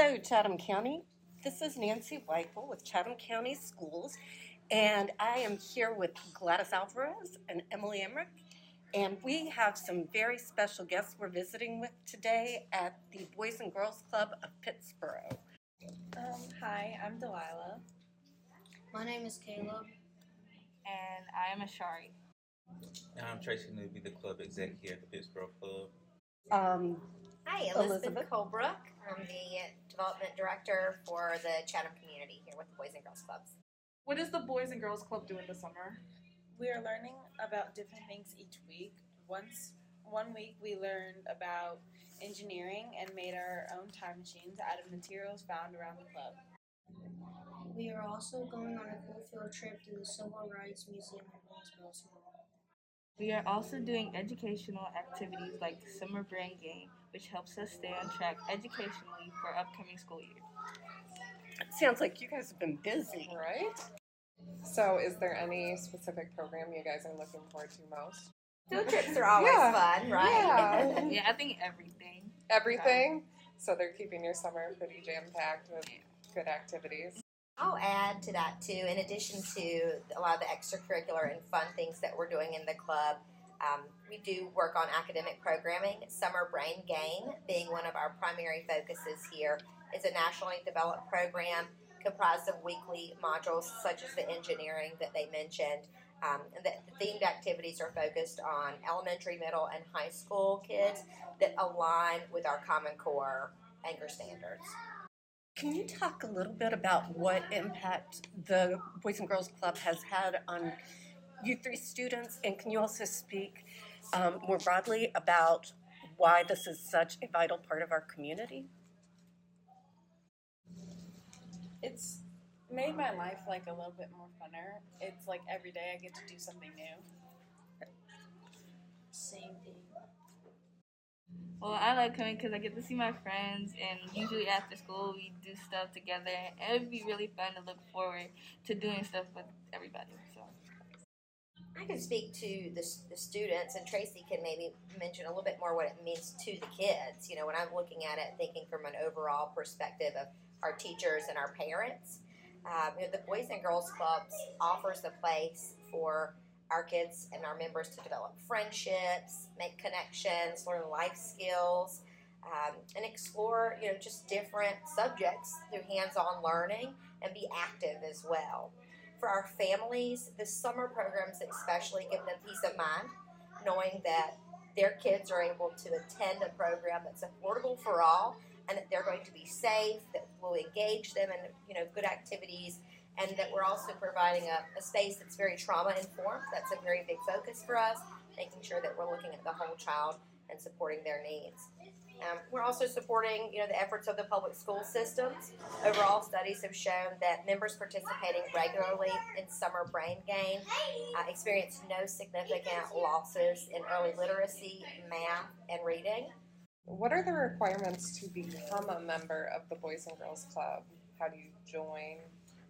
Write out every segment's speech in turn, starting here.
Hello, Chatham County. This is Nancy Weichel with Chatham County Schools, and I am here with Gladys Alvarez and Emily Emmerich. And we have some very special guests we're visiting with today at the Boys and Girls Club of Pittsboro. Um, hi, I'm Delilah. My name is Caleb. And I am Ashari. And I'm Tracy Newby, the club exec here at the Pittsboro Club. Um, Hi, Elizabeth, Elizabeth. Colebrook. I'm the development director for the Chatham community here with the Boys and Girls Clubs. What does the Boys and Girls Club do in the summer? We are learning about different things each week. Once one week we learned about engineering and made our own time machines out of materials found around the club. We are also going on a cool field trip to the Civil Rights Museum in Greensboro Small. We are also doing educational activities like Summer Brain Game, which helps us stay on track educationally for upcoming school year. it sounds like you guys have been busy. Right? So, is there any specific program you guys are looking forward to most? Field trips are always Yeah. fun, right? Yeah. Yeah, I think everything. Everything. So, they're keeping your summer pretty jam packed with good activities. I'll add to that too, in addition to a lot of the extracurricular and fun things that we're doing in the club. Um, we do work on academic programming. Summer Brain Game being one of our primary focuses here. It's a nationally developed program comprised of weekly modules such as the engineering that they mentioned. Um, and the, the themed activities are focused on elementary, middle, and high school kids that align with our Common Core anchor standards. Can you talk a little bit about what impact the Boys and Girls Club has had on you three students? And can you also speak um, more broadly about why this is such a vital part of our community? It's made my life like a little bit more funner. It's like every day I get to do something new. Same thing. Well, I like coming because I get to see my friends, and usually after school we do stuff together. And it would be really fun to look forward to doing stuff with everybody. So. I can speak to the, the students, and Tracy can maybe mention a little bit more what it means to the kids. You know, when I'm looking at it, thinking from an overall perspective of our teachers and our parents, um, you know, the Boys and Girls Clubs offers a place for our kids and our members to develop friendships, make connections, learn life skills, um, and explore, you know, just different subjects through hands-on learning and be active as well. For our families, the summer programs especially give them peace of mind, knowing that their kids are able to attend a program that's affordable for all and that they're going to be safe, that will engage them in you know good activities, and that we're also providing a, a space that's very trauma informed. That's a very big focus for us, making sure that we're looking at the whole child and supporting their needs. Um, we're also supporting, you know, the efforts of the public school systems. Overall, studies have shown that members participating regularly in Summer Brain Game uh, experience no significant losses in early literacy, math, and reading. What are the requirements to become a member of the Boys and Girls Club? How do you join?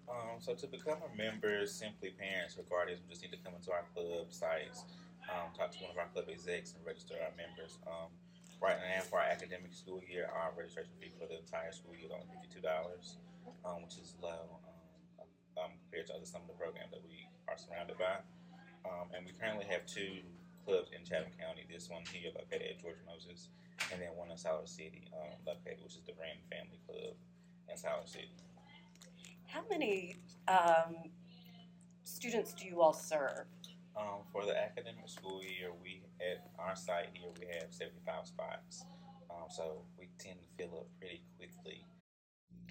Um, so to become a member, simply parents or guardians just need to come into our club sites, um, talk to one of our club execs, and register our members. Um, right now, for our academic school year, our registration fee for the entire school year is only fifty-two dollars, um, which is low um, um, compared to other some of the programs that we are surrounded by. And we currently have two clubs in Chatham County. This one here located at George Moses, and then one in Siler City, located, which is the Brand Family Club in Siler City. How many um, students do you all serve? Um, for the academic school year, we at our site here we have 75 spots, um, so we tend to fill up pretty quickly.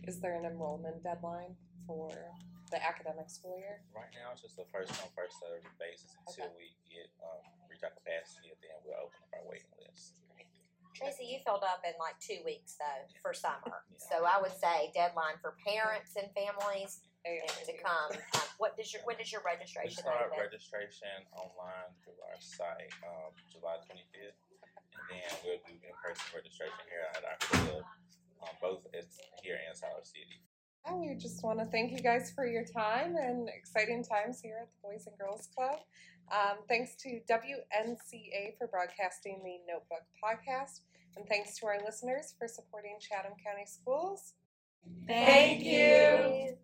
Is there an enrollment deadline for the academic school year? Right now, it's just a first come first served basis until we get um, reach our capacity, and then we'll open up our waiting list. Tracy, you filled up in like two weeks though for summer. Yeah. So I would say deadline for parents and families and to come. Um, what does your when does your We registration start open? registration online through our site um, July 25th, and then we'll do in person registration here at our club, um, both at, here in Siler City. And we just want to thank you guys for your time and exciting times here at the Boys and Girls Club. Um, thanks to WNCA for broadcasting the Notebook podcast, and thanks to our listeners for supporting Chatham County Schools. Thank you.